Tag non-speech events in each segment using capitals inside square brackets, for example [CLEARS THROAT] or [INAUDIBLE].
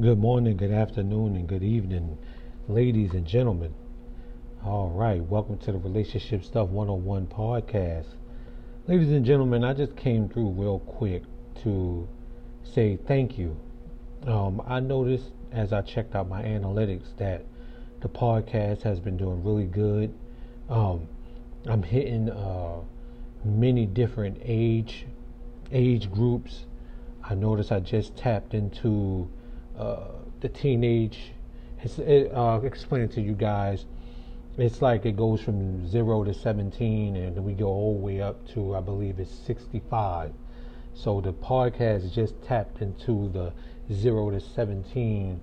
Good morning, good afternoon, and good evening, ladies and gentlemen. All right, welcome to the Relationship Stuff 101 podcast. Ladies and gentlemen, I just came through real quick to say thank you. Um, I noticed as I checked out my analytics that the podcast has been doing really good. Um, I'm hitting uh, many different age age groups. I noticed I just tapped into uh, the teenage. It, uh, explain it to you guys. It's like it goes from zero to 17, and we go all the way up to I believe it's 65. So the podcast just tapped into the zero to 17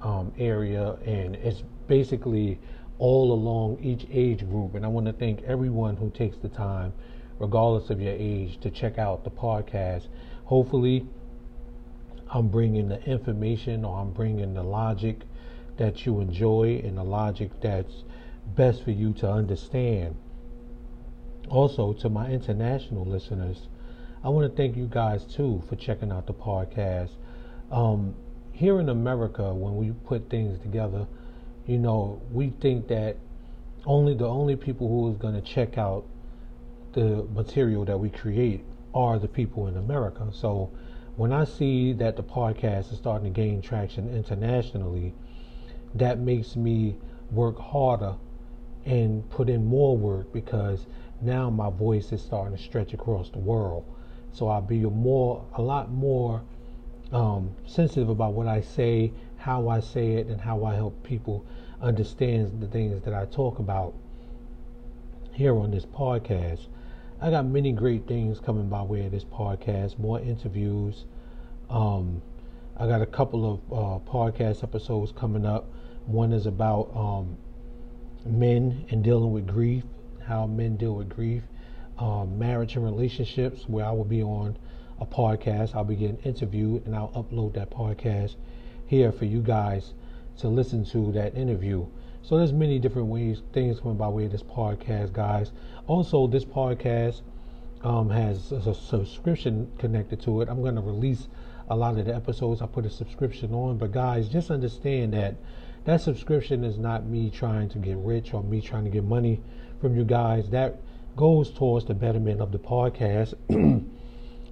um, area, and it's basically all along each age group. And I want to thank everyone who takes the time, regardless of your age, to check out the podcast. Hopefully, I'm bringing the information or I'm bringing the logic that you enjoy and the logic that's best for you to understand. Also, to my international listeners, I want to thank you guys too for checking out the podcast. Um, here in America, when we put things together, you know, we think that only the only people who is going to check out the material that we create are the people in America. So when I see that the podcast is starting to gain traction internationally, that makes me work harder and put in more work because now my voice is starting to stretch across the world. So I'll be more, a lot more um, sensitive about what I say, how I say it, and how I help people understand the things that I talk about here on this podcast. I got many great things coming by way of this podcast, more interviews. Um, I got a couple of uh, podcast episodes coming up. One is about um, men and dealing with grief, how men deal with grief, um, marriage and relationships, where I will be on a podcast. I'll be getting interviewed and I'll upload that podcast here for you guys to listen to that interview. So there's many different ways, things coming by way of this podcast, guys. Also, this podcast um, has a subscription connected to it. I'm going to release a lot of the episodes. I put a subscription on, but guys, just understand that that subscription is not me trying to get rich or me trying to get money from you guys. That goes towards the betterment of the podcast. [CLEARS THROAT]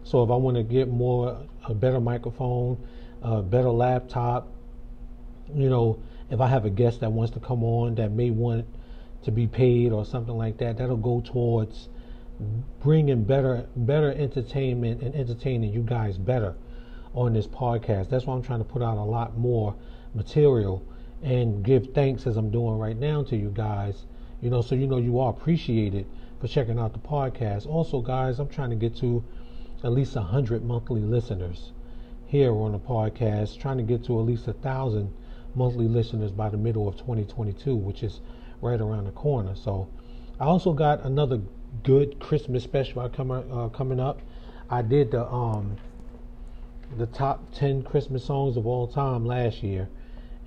so if I want to get more, a better microphone, a better laptop, you know, if I have a guest that wants to come on that may want to be paid or something like that, that'll go towards bringing better better entertainment and entertaining you guys better on this podcast. That's why I'm trying to put out a lot more material and give thanks as I'm doing right now to you guys. You know, so you know you are appreciated for checking out the podcast. Also, guys, I'm trying to get to at least a hundred monthly listeners here on the podcast. Trying to get to at least a thousand monthly listeners by the middle of 2022, which is right around the corner. So I also got another good Christmas special coming uh, coming up. I did the um the top 10 Christmas songs of all time last year,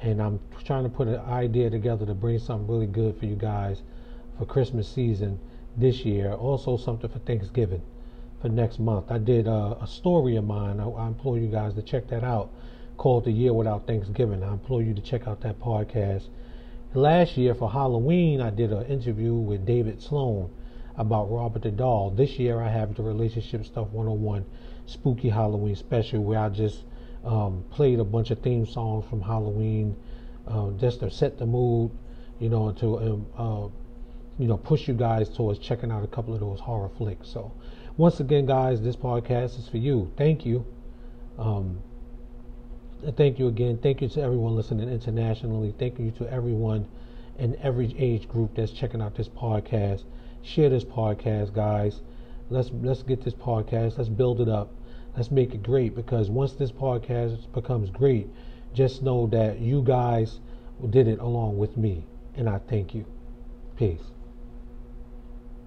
and I'm trying to put an idea together to bring something really good for you guys for Christmas season this year. Also, something for Thanksgiving for next month. I did uh, a story of mine. I, I implore you guys to check that out called The Year Without Thanksgiving. I implore you to check out that podcast. Last year for Halloween, I did an interview with David Sloan about Robert the Doll. This year, I have the Relationship Stuff 101 Spooky Halloween special where I just um, played a bunch of theme songs from Halloween uh, just to set the mood, you know, to um, uh, you know push you guys towards checking out a couple of those horror flicks. So, once again, guys, this podcast is for you. Thank you. Um, thank you again. Thank you to everyone listening internationally. Thank you to everyone in every age group that's checking out this podcast. Share this podcast, guys. Let's let's get this podcast. Let's build it up. Let's make it great because once this podcast becomes great, just know that you guys did it along with me, and I thank you. Peace.